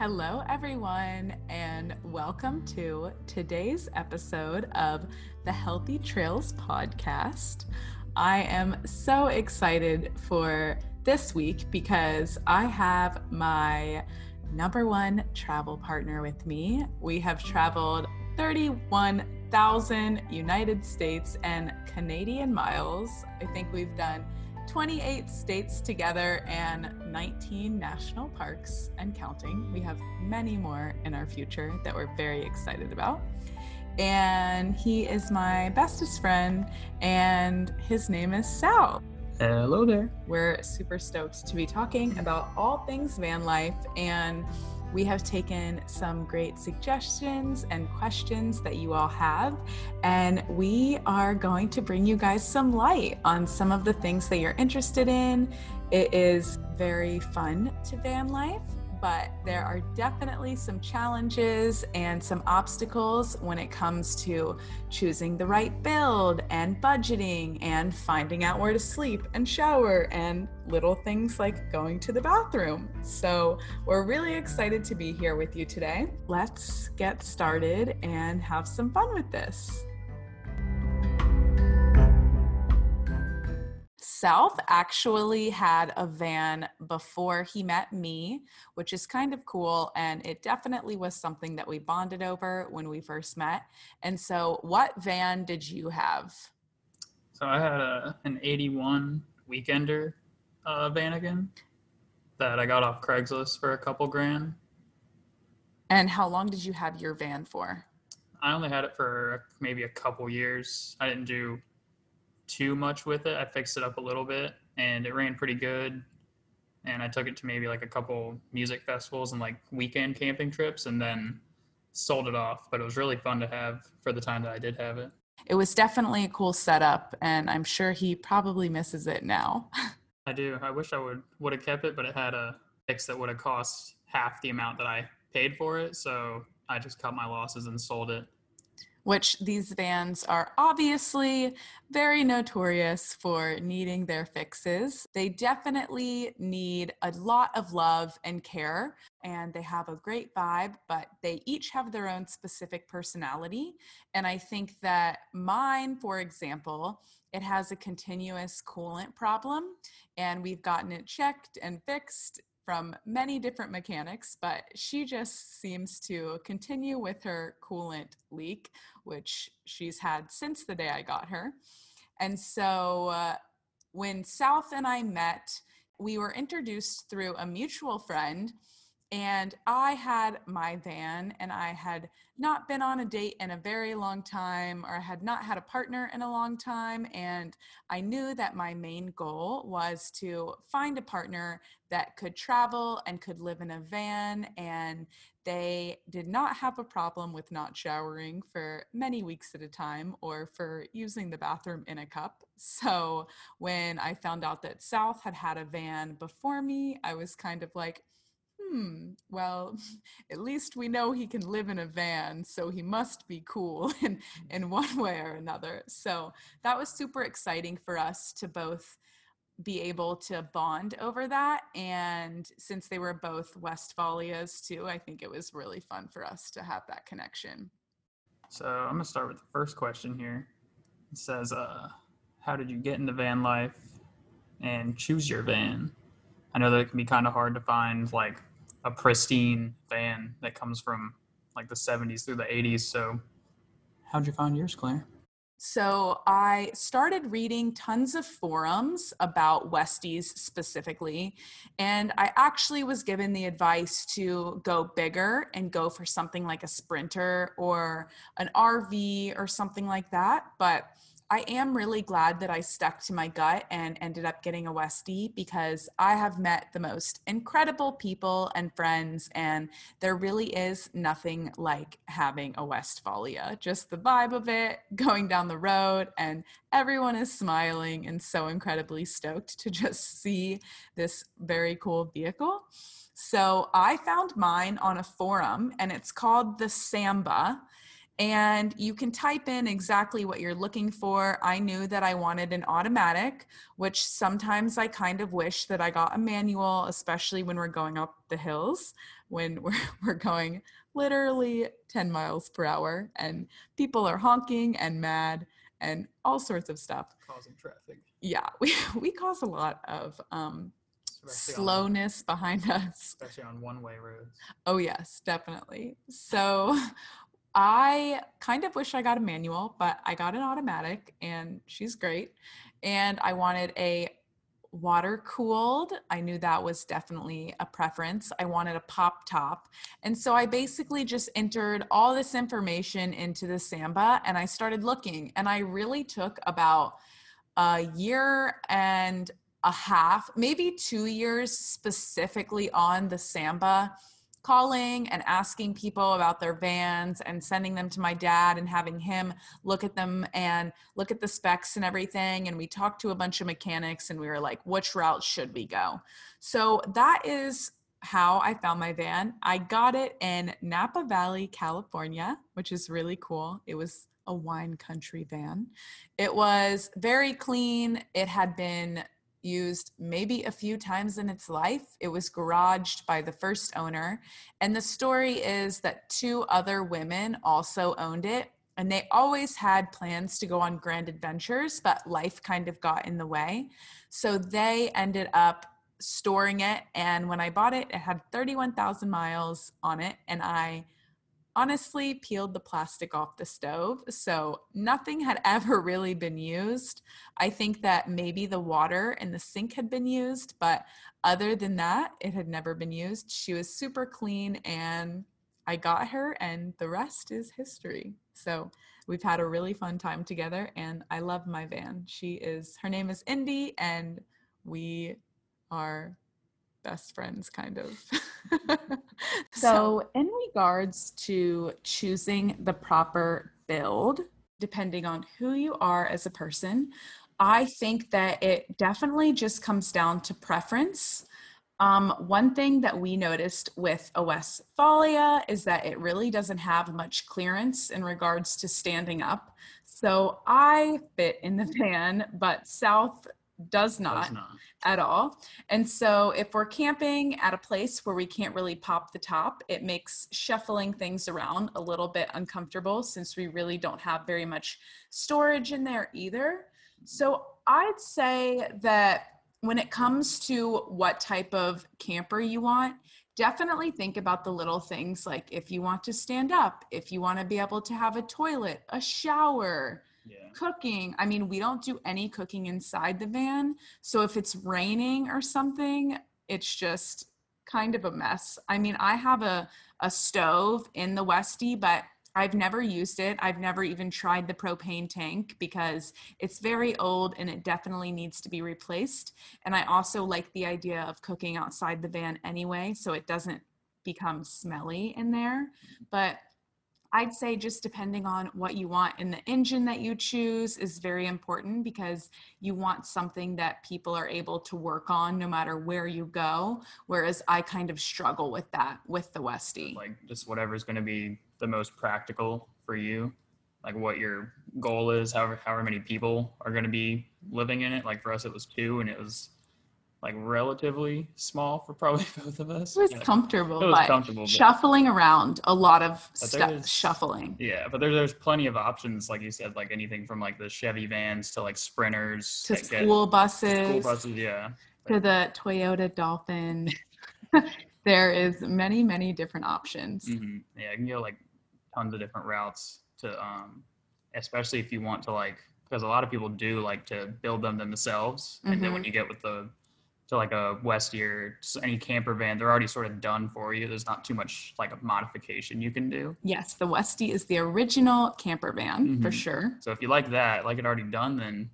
Hello, everyone, and welcome to today's episode of the Healthy Trails podcast. I am so excited for this week because I have my number one travel partner with me. We have traveled 31,000 United States and Canadian miles. I think we've done 28 states together and 19 national parks and counting. We have many more in our future that we're very excited about. And he is my bestest friend, and his name is Sal. Hello there. We're super stoked to be talking about all things van life and we have taken some great suggestions and questions that you all have, and we are going to bring you guys some light on some of the things that you're interested in. It is very fun to van life but there are definitely some challenges and some obstacles when it comes to choosing the right build and budgeting and finding out where to sleep and shower and little things like going to the bathroom. So, we're really excited to be here with you today. Let's get started and have some fun with this. South actually had a van before he met me, which is kind of cool. And it definitely was something that we bonded over when we first met. And so, what van did you have? So, I had a, an 81 Weekender uh, Vanagon that I got off Craigslist for a couple grand. And how long did you have your van for? I only had it for maybe a couple years. I didn't do too much with it. I fixed it up a little bit and it ran pretty good. And I took it to maybe like a couple music festivals and like weekend camping trips and then sold it off. But it was really fun to have for the time that I did have it. It was definitely a cool setup and I'm sure he probably misses it now. I do. I wish I would would have kept it, but it had a fix that would have cost half the amount that I paid for it. So I just cut my losses and sold it which these vans are obviously very notorious for needing their fixes. They definitely need a lot of love and care, and they have a great vibe, but they each have their own specific personality. And I think that mine, for example, it has a continuous coolant problem, and we've gotten it checked and fixed from many different mechanics, but she just seems to continue with her coolant leak, which she's had since the day I got her. And so uh, when South and I met, we were introduced through a mutual friend and I had my van, and I had not been on a date in a very long time, or I had not had a partner in a long time. And I knew that my main goal was to find a partner that could travel and could live in a van. And they did not have a problem with not showering for many weeks at a time or for using the bathroom in a cup. So when I found out that South had had a van before me, I was kind of like, hmm, well, at least we know he can live in a van, so he must be cool in, in one way or another. So that was super exciting for us to both be able to bond over that. And since they were both Westfalias too, I think it was really fun for us to have that connection. So I'm gonna start with the first question here. It says, uh, how did you get into van life and choose your van? I know that it can be kind of hard to find like a pristine van that comes from like the 70s through the 80s. So, how'd you find yours, Claire? So, I started reading tons of forums about Westies specifically, and I actually was given the advice to go bigger and go for something like a Sprinter or an RV or something like that. But I am really glad that I stuck to my gut and ended up getting a Westie because I have met the most incredible people and friends, and there really is nothing like having a Westfalia. Just the vibe of it, going down the road, and everyone is smiling and so incredibly stoked to just see this very cool vehicle. So I found mine on a forum, and it's called the Samba and you can type in exactly what you're looking for. I knew that I wanted an automatic, which sometimes I kind of wish that I got a manual, especially when we're going up the hills, when we're, we're going literally 10 miles per hour and people are honking and mad and all sorts of stuff. Causing traffic. Yeah, we, we cause a lot of um, slowness on, behind us. Especially on one way roads. Oh, yes, definitely. So I kind of wish I got a manual, but I got an automatic and she's great. And I wanted a water cooled. I knew that was definitely a preference. I wanted a pop top. And so I basically just entered all this information into the Samba and I started looking. And I really took about a year and a half, maybe two years specifically on the Samba calling and asking people about their vans and sending them to my dad and having him look at them and look at the specs and everything and we talked to a bunch of mechanics and we were like which route should we go so that is how I found my van. I got it in Napa Valley, California, which is really cool. It was a wine country van. It was very clean. It had been used maybe a few times in its life. It was garaged by the first owner. And the story is that two other women also owned it. And they always had plans to go on grand adventures, but life kind of got in the way. So they ended up storing it. And when I bought it, it had 31,000 miles on it. And I honestly peeled the plastic off the stove. So nothing had ever really been used. I think that maybe the water in the sink had been used, but other than that, it had never been used. She was super clean and I got her, and the rest is history. So we've had a really fun time together, and I love my van. She is, her name is Indy, and we are best friends kind of. So in regards to choosing the proper build depending on who you are as a person i think that it definitely just comes down to preference. Um, one thing that we noticed with a Westfalia is that it really doesn't have much clearance in regards to standing up. So I fit in the van, but South does not, does not, at all. And so if we're camping at a place where we can't really pop the top, it makes shuffling things around a little bit uncomfortable since we really don't have very much storage in there either. So I'd say that when it comes to what type of camper you want, definitely think about the little things like if you want to stand up, if you want to be able to have a toilet, a shower, yeah. cooking i mean we don't do any cooking inside the van so if it's raining or something it's just kind of a mess i mean i have a, a stove in the westie but I've never used it. I've never even tried the propane tank because it's very old and it definitely needs to be replaced. And I also like the idea of cooking outside the van anyway, so it doesn't become smelly in there. But I'd say just depending on what you want and the engine that you choose is very important because you want something that people are able to work on no matter where you go. Whereas I kind of struggle with that with the Westie. Like just whatever's going to be the most practical for you, like what your goal is, however, however many people are going to be living in it. Like for us, it was two and it was like relatively small for probably both of us. It was comfortable. It was comfortable. Shuffling around a lot of stuff. Shuffling. Yeah, but there's there's plenty of options, like you said, like anything from like the Chevy vans to like sprinters to school get, buses. To school buses, yeah. To the Toyota Dolphin. there is many many different options. Mm-hmm. Yeah, you can go like tons of different routes to, um, especially if you want to like because a lot of people do like to build them themselves, mm-hmm. and then when mm-hmm. you get with the to like a Westie or any camper van, they're already sort of done for you. There's not too much like a modification you can do. Yes, the Westie is the original camper van mm-hmm. for sure. So if you like that, like it already done, then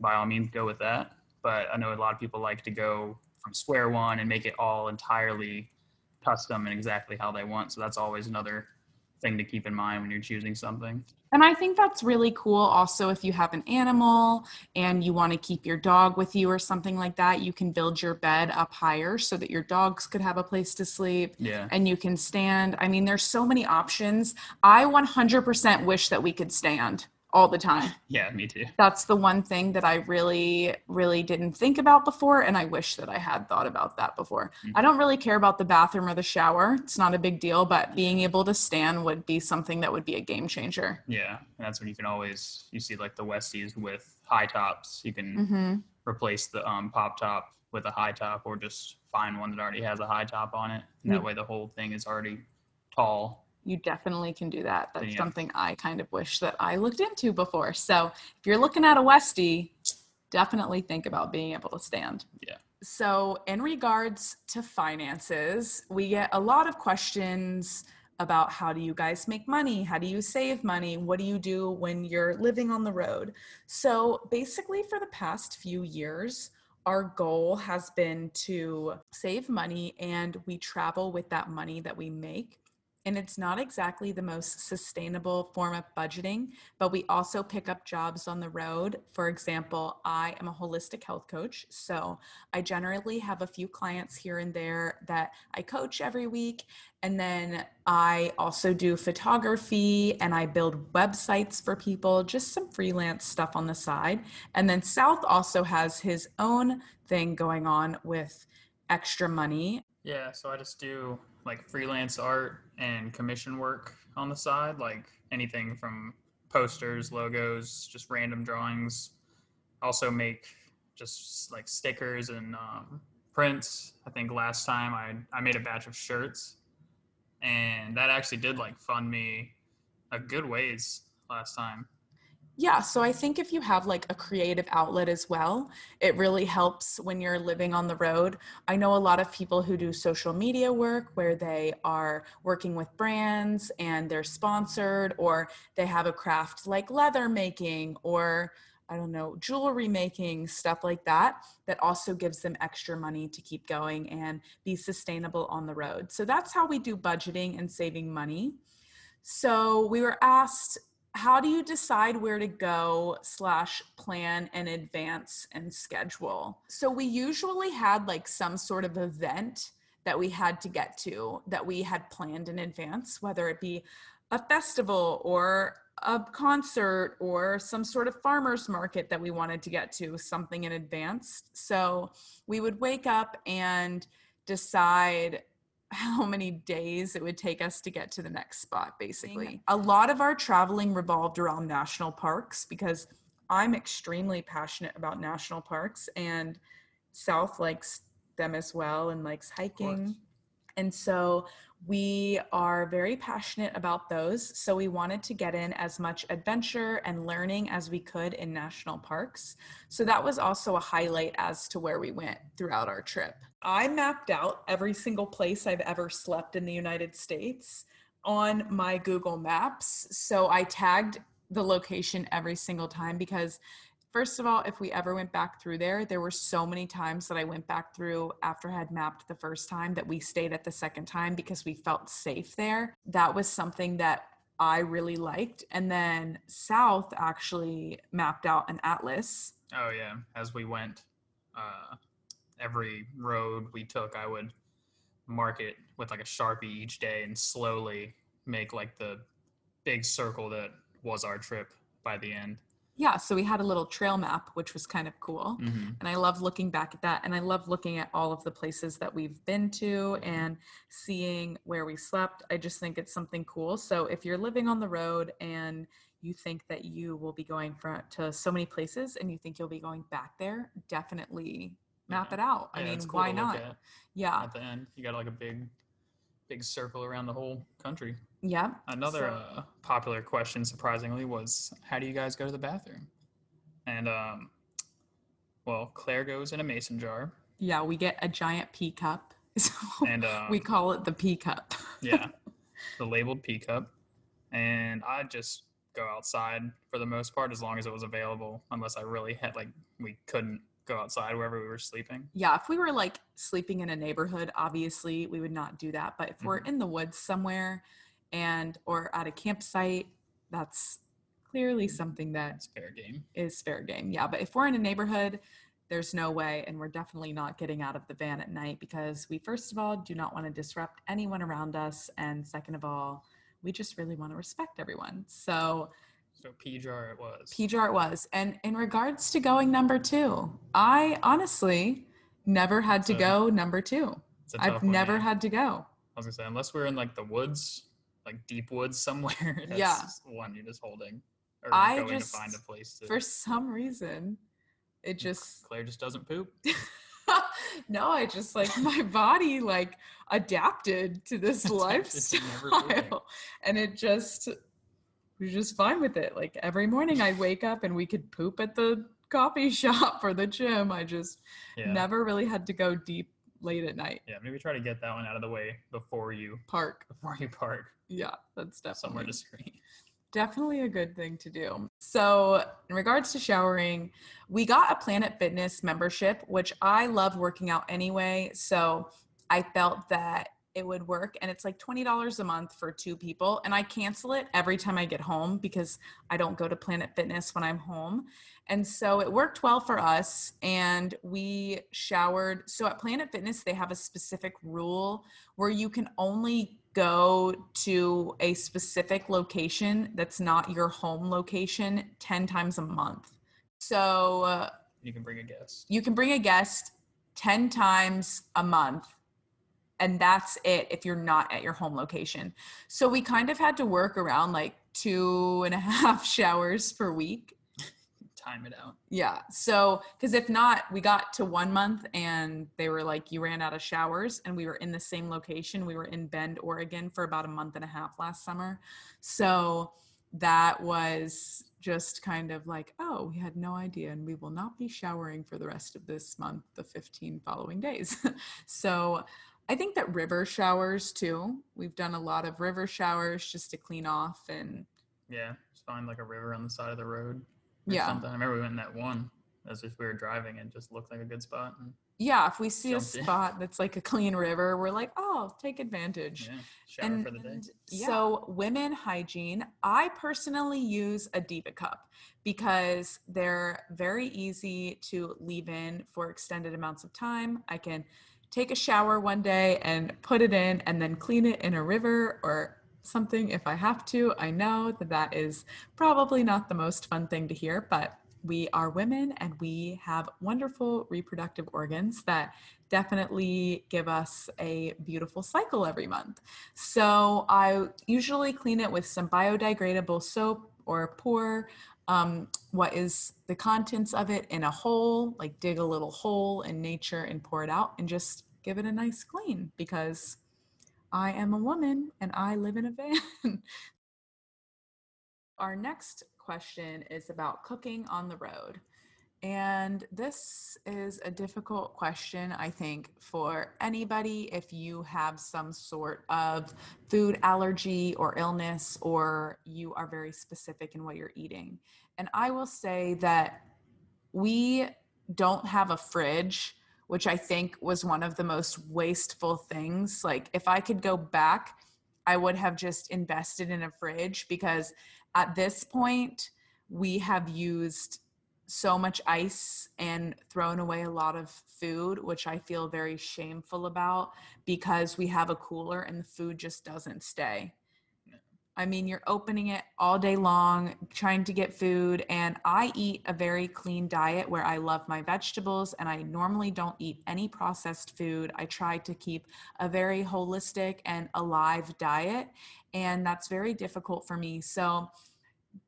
by all means go with that. But I know a lot of people like to go from square one and make it all entirely custom and exactly how they want. So that's always another thing to keep in mind when you're choosing something. And I think that's really cool. Also, if you have an animal and you want to keep your dog with you or something like that, you can build your bed up higher so that your dogs could have a place to sleep Yeah. and you can stand. I mean, there's so many options. I 100% wish that we could stand all the time. Yeah, me too. That's the one thing that I really, really didn't think about before. And I wish that I had thought about that before. Mhm. I don't really care about the bathroom or the shower. It's not a big deal, but being able to stand would be something that would be a game changer. Yeah. And that's when you can always you see like the Westies with high tops. You can hmm replace the um, pop top with a high top or just find one that already has a high top on it. And that Mm. way the whole thing is already tall. You definitely can do that. That's Yeah. something I kind of wish that I looked into before. So if you're looking at a Westie, definitely think about being able to stand. Yeah. So, in regards to finances, we get a lot of questions about how do you guys make money? How do you save money? What do you do when you're living on the road? So, basically, for the past few years, our goal has been to save money and we travel with that money that we make. And it's not exactly the most sustainable form of budgeting, but we also pick up jobs on the road. For example, I am a holistic health coach. So I generally have a few clients here and there that I coach every week. And then I also do photography and I build websites for people, just some freelance stuff on the side. And then South also has his own thing going on with extra money. Yeah, so I just do like freelance art and commission work on the side, like anything from posters, logos, just random drawings. Also make just like stickers and um, prints. I think last time I I made a batch of shirts, and that actually did like fund me a good ways last time. Yeah, so I think if you have like a creative outlet as well, it really helps when you're living on the road. I know a lot of people who do social media work where they are working with brands and they're sponsored, or they have a craft like leather making or I don't know, jewelry making, stuff like that, that also gives them extra money to keep going and be sustainable on the road. So that's how we do budgeting and saving money. So we were asked how do you decide where to go slash plan in advance and schedule? So we usually had like some sort of event that we had to get to that we had planned in advance whether it be a festival or a concert or some sort of farmers market that we wanted to get to something in advance. So we would wake up and decide how many days it would take us to get to the next spot, basically. A lot of our traveling revolved around national parks because I'm extremely passionate about national parks and South likes them as well and likes hiking. And so we are very passionate about those. So we wanted to get in as much adventure and learning as we could in national parks. So that was also a highlight as to where we went throughout our trip. I mapped out every single place I've ever slept in the United States on my Google Maps. So I tagged the location every single time because First of all, if we ever went back through there, there were so many times that I went back through after I had mapped the first time that we stayed at the second time because we felt safe there. That was something that I really liked. And then South actually mapped out an atlas. Oh yeah, as we went, uh, every road we took, I would mark it with like a sharpie each day and slowly make like the big circle that was our trip by the end. Yeah, so we had a little trail map, which was kind of cool. Mm-hmm. And I love looking back at that. And I love looking at all of the places that we've been to and seeing where we slept. I just think it's something cool. So if you're living on the road and you think that you will be going for, to so many places and you think you'll be going back there, definitely map Yeah. it out. I Yeah, mean, cool why not? Yeah. At the end, you got like a big, big circle around the whole country. Yeah. Another So- uh, popular question, surprisingly, was how do you guys go to the bathroom? And um, well, Claire goes in a mason jar, Yeah. We get a giant pee cup. So and um, we call it the pee cup. yeah, the labeled pee cup, and I just go outside for the most part as long as it was available, unless I really had like we couldn't go outside wherever we were sleeping. Yeah, if we were like sleeping in a neighborhood, obviously we would not do that. But if we're Mhm. in the woods somewhere and or at a campsite, that's clearly something that It's fair game. is fair game. Yeah, but if we're in a neighborhood, there's no way, and we're definitely not getting out of the van at night because we, first of all, do not want to disrupt anyone around us, and second of all, we just really want to respect everyone. So So P jar it was. PJR it was. And in regards to going number two, I honestly never had to So- go number two. It's a tough I've one, never yeah. had to go. I was gonna say unless we're in like the woods, like deep woods somewhere. That's Yeah. one you're just holding or I going just- to find a place to. For some reason, it just Claire just doesn't poop. no, I just like my body like adapted to this lifestyle. And it just was just fine with it. Like every morning I'd wake up and we could poop at the coffee shop or the gym. I just Yeah. never really had to go deep late at night. Yeah, maybe try to get that one out of the way before you Park. before you park Yeah, that's definitely somewhere discreet. definitely a good thing to do. So, in regards to showering, we got a Planet Fitness membership, which I love working out anyway. So, I felt that it would work. And it's like $20 a month for two people. And I cancel it every time I get home because I don't go to Planet Fitness when I'm home. And so it worked well for us. And we showered. So at Planet Fitness, they have a specific rule where you can only go to a specific location that's not your home location 10 times a month. So uh, You can bring a guest. you can bring a guest 10 times a month and that's it if you're not at your home location. So we kind of had to work around like two and a half showers per week. Time it out. yeah so because if not we got to one month and they were like you ran out of showers and we were in the same location. We were in bend oregon for about a month and a half last summer. So that was just kind of like oh we had no idea and we will not be showering for the rest of this month the 15 following days. So i think that river showers too we've done a lot of river showers just to clean off and Yeah, just find like a river on the side of the road. Or Yeah. Something. I remember we went in that one. That's just we were driving and just looked like a good spot. And, yeah if we see a Jumped in. spot that's like a clean river we're like oh take advantage yeah, shower for the day. And So, women hygiene, I personally use a Diva cup because they're very easy to leave in for extended amounts of time. I can take a shower one day and put it in and then clean it in a river or something if I have to. I know that that is probably not the most fun thing to hear, but we are women and we have wonderful reproductive organs that definitely give us a beautiful cycle every month. So I usually clean it with some biodegradable soap or pour um, what is the contents of it in a hole, like dig a little hole in nature and pour it out and just give it a nice clean because I am a woman and I live in a van. Our next question is about cooking on the road. And this is a difficult question, I think, for anybody if you have some sort of food allergy or illness, or you are very specific in what you're eating. And I will say that we don't have a fridge, which I think was one of the most wasteful things. Like, if I could go back, I would have just invested in a fridge because at this point, we have used so much ice and thrown away a lot of food, which I feel very shameful about because we have a cooler and the food just doesn't stay. I mean, you're opening it all day long, trying to get food. And I eat a very clean diet where I love my vegetables and I normally don't eat any processed food. I try to keep a very holistic and alive diet. And that's very difficult for me. So,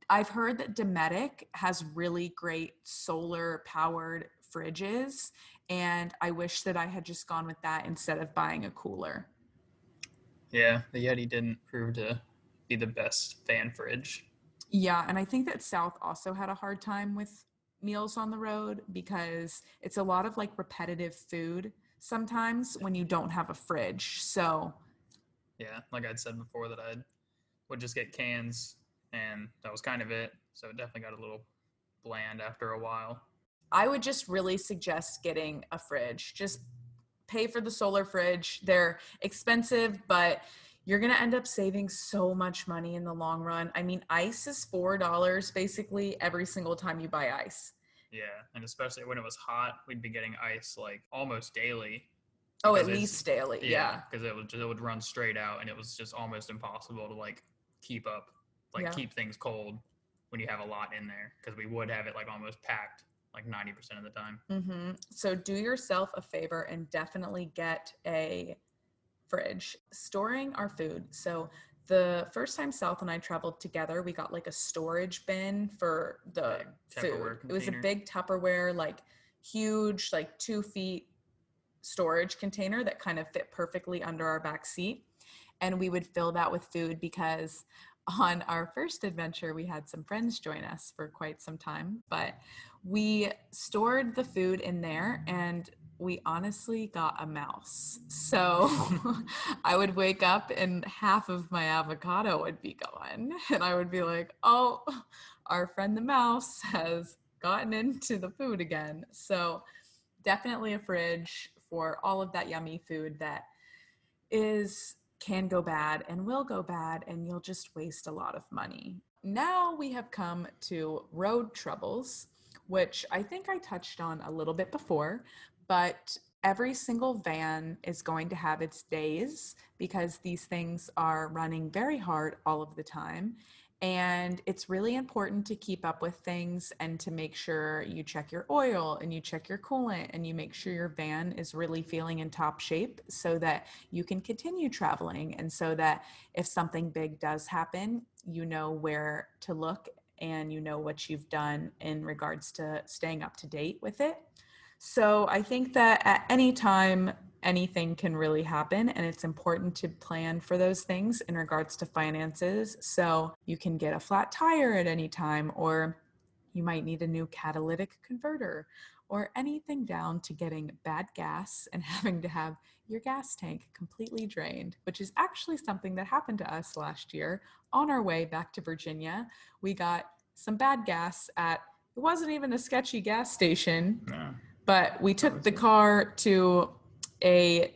I've heard that Dometic has really great solar powered fridges, and I wish that I had just gone with that instead of buying a cooler. Yeah, the Yeti didn't prove to be the best fan fridge. Yeah, and I think that South also had a hard time with meals on the road because it's a lot of like repetitive food sometimes when you don't have a fridge. So, Yeah, like I'd said before, that I would just get cans, and that was kind of it. So it definitely got a little bland after a while. I would just really suggest getting a fridge. Just pay for the solar fridge. They're expensive, but you're going to end up saving so much money in the long run. I mean, ice is $4 basically every single time you buy ice. Yeah, and especially when it was hot, we'd be getting ice like almost daily. Oh, at least daily. Yeah. because it would just, it would run straight out, and it was just almost impossible to like keep up, like Yeah. keep things cold when you have a lot in there. Because we would have it like almost packed, like ninety percent of the time. hmm So do yourself a favor and definitely get a fridge. Storing our food. So the first time South and I traveled together, we got like a storage bin for the Big food. Tupperware It was a big Tupperware, like huge, like two feet storage container that kind of fit perfectly under our back seat. And we would fill that with food because on our first adventure, we had some friends join us for quite some time, but we stored the food in there and we honestly got a mouse. So I would wake up and half of my avocado would be gone. And I would be like, oh, our friend the mouse has gotten into the food again. So definitely a fridge for all of that yummy food that is can go bad and will go bad and you'll just waste a lot of money. Now we have come to road troubles, which I think I touched on a little bit before, but every single van is going to have its days because these things are running very hard all of the time. And it's really important to keep up with things and to make sure you check your oil and you check your coolant and you make sure your van is really feeling in top shape so that you can continue traveling and so that if something big does happen, you know where to look and you know what you've done in regards to staying up to date with it. So I think that at any time, anything can really happen, and it's important to plan for those things in regards to finances. So you can get a flat tire at any time, or you might need a new catalytic converter, or anything down to getting bad gas and having to have your gas tank completely drained, which is actually something that happened to us last year on our way back to Virginia. We got some bad gas at it wasn't even a sketchy gas station Yeah. But we took the car to a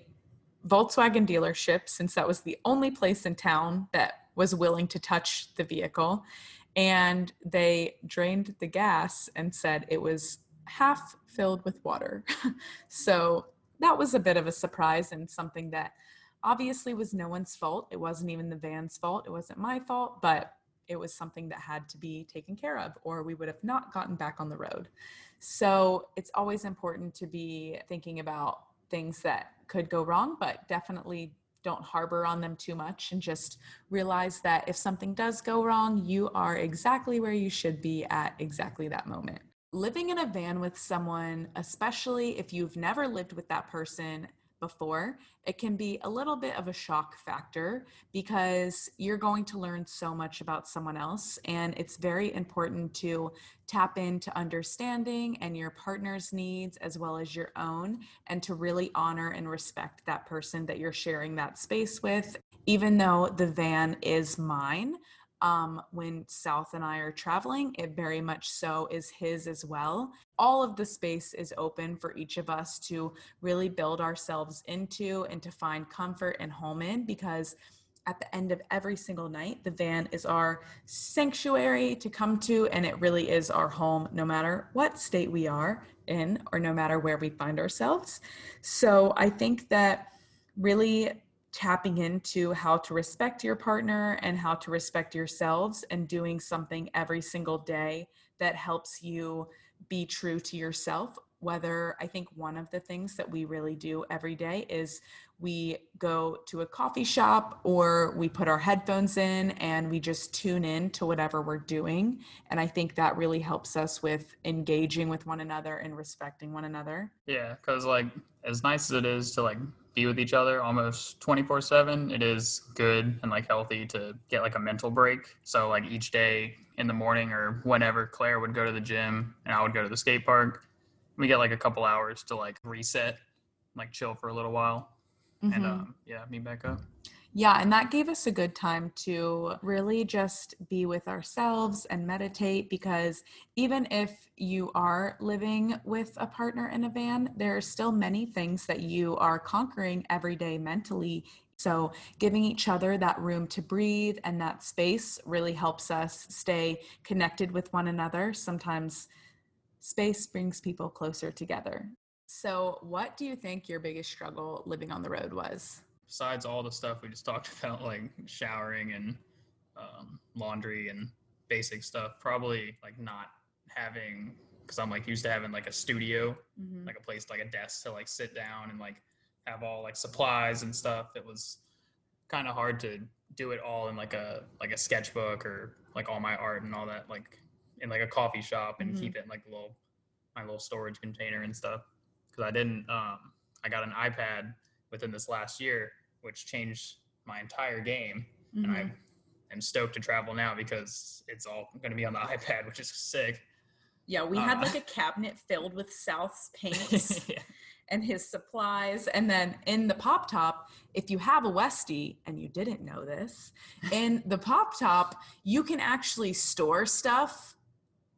Volkswagen dealership since that was the only place in town that was willing to touch the vehicle. And they drained the gas and said it was half filled with water. so that was a bit of a surprise and something that obviously was no one's fault. It wasn't even the van's fault. It wasn't my fault, but it was something that had to be taken care of, or we would have not gotten back on the road. So it's always important to be thinking about things that could go wrong, but definitely don't harbor on them too much and just realize that if something does go wrong, you are exactly where you should be at exactly that moment. Living in a van with someone, especially if you've never lived with that person before, it can be a little bit of a shock factor because you're going to learn so much about someone else. And it's very important to tap into understanding and your partner's needs as well as your own, and to really honor and respect that person that you're sharing that space with. Even though the van is mine, um, when South and I are traveling, it very much so is his as well. All of the space is open for each of us to really build ourselves into and to find comfort and home in because at the end of every single night, the van is our sanctuary to come to, and it really is our home no matter what state we are in or no matter where we find ourselves. So I think that really tapping into how to respect your partner and how to respect yourselves and doing something every single day that helps you be true to yourself. Whether i think one of the things that we really do every day is we go to a coffee shop or we put our headphones in and we just tune in to whatever we're doing. And i think that really helps us with engaging with one another and respecting one another. Yeah, because like as nice as it is to like be with each other almost 24 7 it is good and like healthy to get like a mental break. So like each day in the morning or whenever claire would go to the gym and i would go to the skate park. We get like a couple hours to like reset like chill for a little while. And Mhm. um yeah meet back up. Yeah, and that gave us a good time to really just be with ourselves and meditate because even if you are living with a partner in a van, there are still many things that you are conquering every day mentally So, giving each other that room to breathe and that space really helps us stay connected with one another. Sometimes space brings people closer together. So, what do you think your biggest struggle living on the road was? Besides all the stuff we just talked about, like showering and um, laundry and basic stuff, probably like not having, because I'm like used to having like a studio, Mhm. like a place, like a desk to like sit down and like have all like supplies and stuff. It was kind of hard to do it all in like a like a sketchbook or like all my art and all that like in like a coffee shop and Mhm. keep it in like a little my little storage container and stuff because I didn't um I got an iPad within this last year which changed my entire game and I Mhm. am stoked to travel now because it's all going to be on the iPad which is sick. Yeah, we had Uh, like a cabinet filled with South's paints yeah. And his supplies. And then in the pop top, if you have a Westie and you didn't know this, in the pop top, you can actually store stuff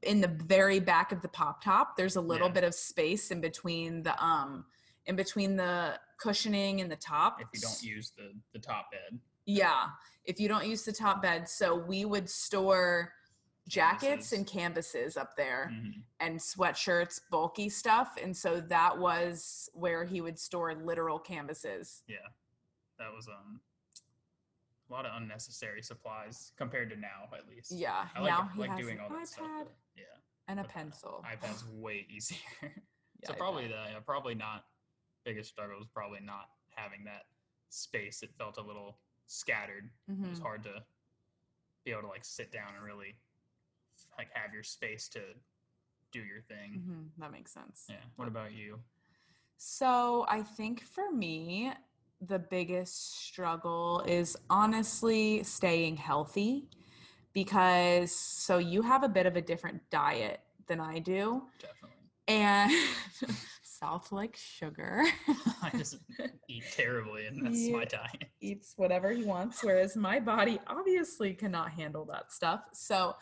in the very back of the pop top. There's a little Yeah. bit of space in between the um in between the cushioning and the top. If you don't use the the top bed. Yeah, if you don't use the top bed. So we would store jackets and canvases up there Mhm. and sweatshirts, bulky stuff. And so that was where he would store literal canvases. Yeah, that was um a lot of unnecessary supplies compared to now, at least. Yeah. I like, now he like has doing an all that iPad stuff. Yeah, and a but, uh, pencil. iPad's way easier. Yeah, so probably the yeah, probably not biggest struggle was probably not having that space. It felt a little scattered. It was Mhm. hard to be able to like sit down and really like have your space to do your thing. Mhm, That makes sense. Yeah. What about you? So I think for me, the biggest struggle is honestly staying healthy because so you have a bit of a different diet than I do. Definitely. And South likes sugar. I just eat terribly, and that's my diet. eats whatever he wants, whereas my body obviously cannot handle that stuff. So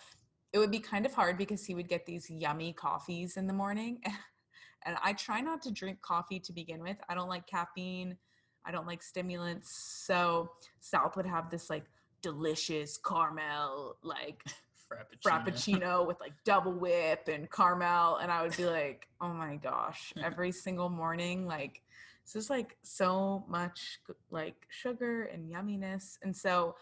it would be kind of hard because he would get these yummy coffees in the morning. And I try not to drink coffee to begin with. I don't like caffeine, I don't like stimulants. So South would have this like delicious caramel, like Frappuccino. frappuccino with like double whip and caramel and i would be like oh my gosh every single morning like this is like so much like sugar and yumminess and so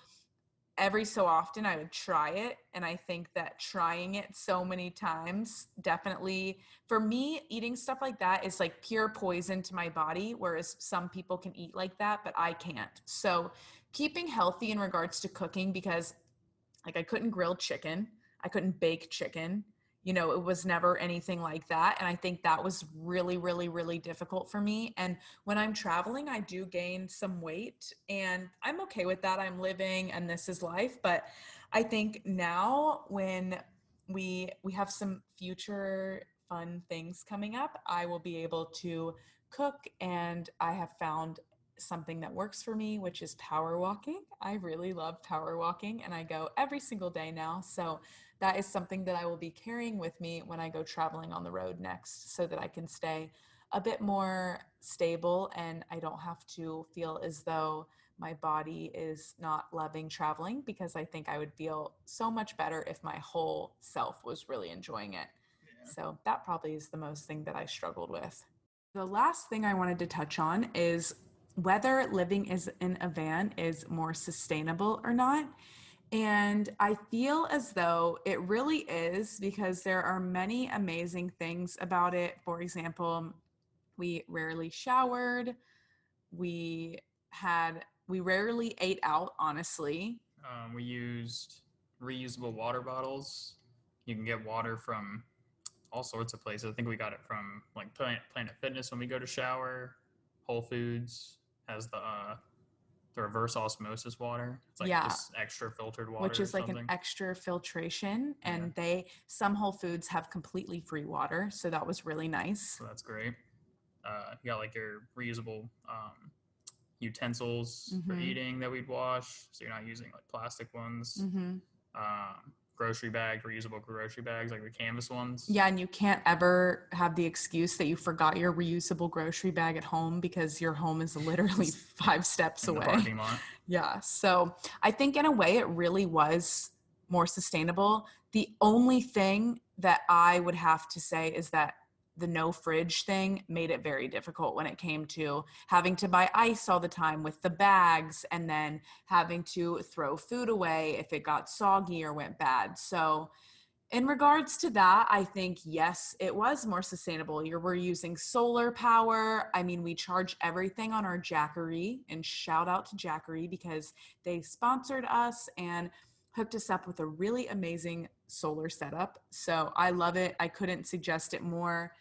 every so often i would try it and i think that trying it so many times definitely for me eating stuff like that is like pure poison to my body whereas some people can eat like that but i can't so keeping healthy in regards to cooking because like I couldn't grill chicken, I couldn't bake chicken. You know, it was never anything like that. And I think that was really, really, really difficult for me. And when I'm traveling, I do gain some weight and I'm okay with that. I'm living and this is life. But I think now when we we have some future fun things coming up, I will be able to cook and I have found something that works for me, which is power walking. I really love power walking and I go every single day now. So that is something that I will be carrying with me when I go traveling on the road next so that I can stay a bit more stable and I don't have to feel as though my body is not loving traveling because I think I would feel so much better if my whole self was really enjoying it. Yeah. So that probably is the most thing that I struggled with. The last thing I wanted to touch on is whether living is in a van is more sustainable or not. And I feel as though it really is because there are many amazing things about it. For example, we rarely showered, we had we rarely ate out, honestly. Um, we used reusable water bottles. You can get water from all sorts of places. I think we got it from like Planet, Fitness when we go to shower. Whole Foods has the uh, the reverse osmosis water. It's like Yeah. just extra filtered water, which is like an extra filtration Yeah. and they some whole foods have completely free water so that was really nice so that's great. Uh, you got like your reusable um, utensils for Mhm. eating that we'd wash, so you're not using like plastic ones. hmm um, grocery bags, reusable grocery bags, like the canvas ones. Yeah, and you can't ever have the excuse that you forgot your reusable grocery bag at home because your home is literally five steps in away. parking lot. Yeah. So I think in a way it really was more sustainable. The only thing that I would have to say is that the no fridge thing made it very difficult when it came to having to buy ice all the time with the bags and then having to throw food away if it got soggy or went bad. So in regards to that, I think yes, it was more sustainable. You're, we're using solar power. I mean, we charge everything on our Jackery, and shout out to Jackery because they sponsored us and hooked us up with a really amazing solar setup. So I love it. I couldn't suggest it more.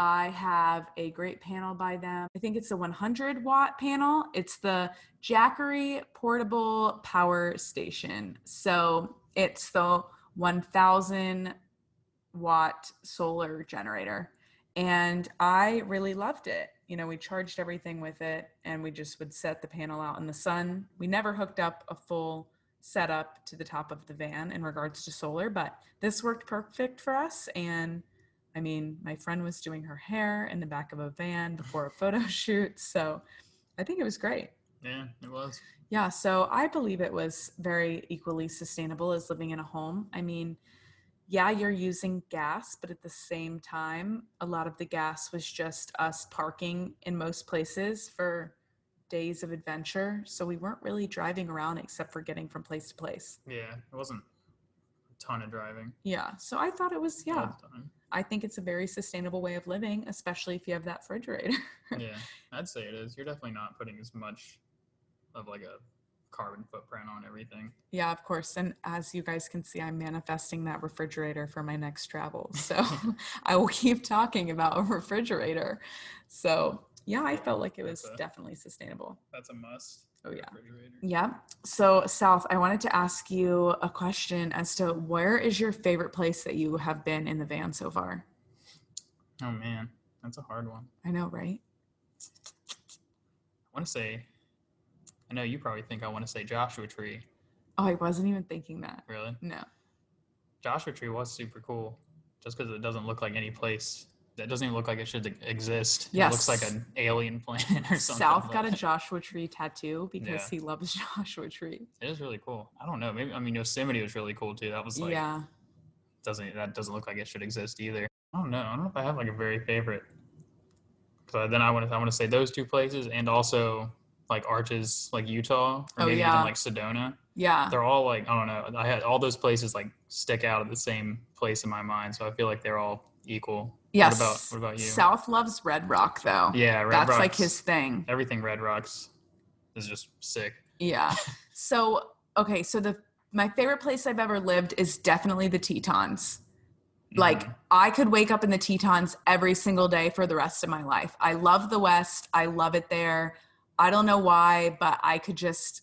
I have a great panel by them. I think it's a 100 watt panel. It's the Jackery Portable Power Station. So it's the 1000 watt solar generator. And I really loved it. You know, we charged everything with it and we just would set the panel out in the sun. We never hooked up a full setup to the top of the van in regards to solar, but this worked perfect for us. And I mean, my friend was doing her hair in the back of a van before a photo shoot. So I think it was great. Yeah, it was. Yeah, so I believe it was very equally sustainable as living in a home. I mean, yeah, you're using gas, but at the same time, a lot of the gas was just us parking in most places for days of adventure. So we weren't really driving around except for getting from place to place. Yeah, it wasn't a ton of driving. Yeah, so I thought it was, yeah. I think it's a very sustainable way of living, especially if you have that refrigerator. Yeah, I'd say it is. You're definitely not putting as much of like a carbon footprint on everything. Yeah, of course. And as you guys can see, I'm manifesting that refrigerator for my next travel. So I will keep talking about a refrigerator. So yeah, I felt like it was a- definitely sustainable. That's a must. Oh, yeah. Yeah. So, South, I wanted to ask you a question as to where is your favorite place that you have been in the van so far? Oh man, that's a hard one. I know, right? I want to say. I know you probably think I want to say Joshua Tree. Oh, I wasn't even thinking that. Really, No. Joshua Tree was super cool, just because it doesn't look like any place. That doesn't even look like it should exist. It looks like an alien planet or something. South got a Joshua Tree tattoo because Yeah. he loves Joshua Tree. It is really cool. I don't know. Maybe I mean Yosemite was really cool too. That was like yeah. doesn't that doesn't look like it should exist either. I don't know. I don't know if I have like a very favorite. So then I want to I want to say those two places and also like Arches, like Utah, or Oh, maybe yeah. even like Sedona. Yeah. They're all like I don't know. I had all those places like stick out at the same place in my mind, so I feel like they're all equal. Yes. What about what about you? South loves Red Rock though. yeah, Red That's like his thing. everything Red Rocks is just sick. Yeah. So, okay, so the my favorite place I've ever lived is definitely the Tetons. Like Mhm. I could wake up in the Tetons every single day for the rest of my life. I love the West. I love it there. I don't know why, but I could just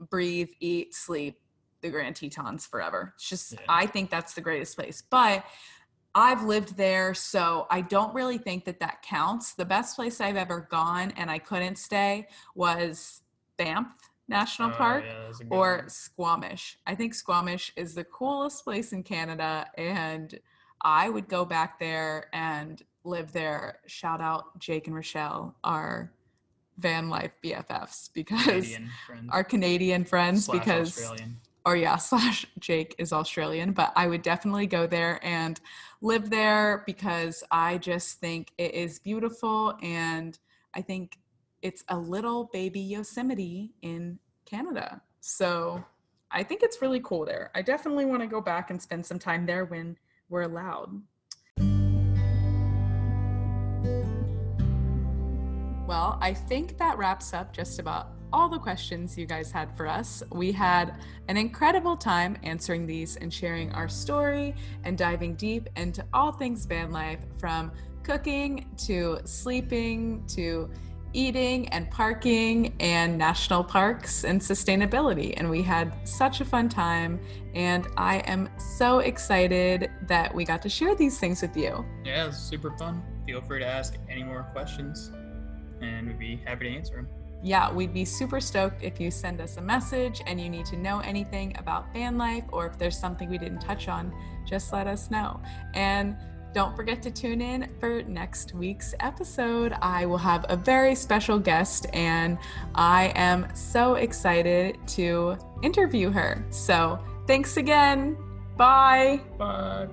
breathe, eat, sleep the Grand Tetons forever. It's just Yeah. I think that's the greatest place. But I've lived there, so I don't really think that that counts. The best place I've ever gone and I couldn't stay was Banff National Oh, Park yeah, that's a good or one. Squamish. I think Squamish is the coolest place in Canada, and I would go back there and live there. Shout out Jake and Rochelle, our van life BFFs, because Canadian our Canadian friends, slash because Australian. Or yeah, slash Jake is Australian, but I would definitely go there and live there because I just think it is beautiful and I think it's a little baby Yosemite in Canada. So I think it's really cool there. I definitely want to go back and spend some time there when we're allowed. Well, I think that wraps up just about all the questions you guys had for us. We had an incredible time answering these and sharing our story and diving deep into all things van life from cooking to sleeping to eating and parking and national parks and sustainability. And we had such a fun time. And I am so excited that we got to share these things with you. Yeah, it was super fun. Feel free to ask any more questions, and we'd be happy to answer them. Yeah, we'd be super stoked if you send us a message and you need to know anything about van life or if there's something we didn't touch on, just let us know. And don't forget to tune in for next week's episode. I will have a very special guest, and I am so excited to interview her. So, thanks again. Bye. Bye.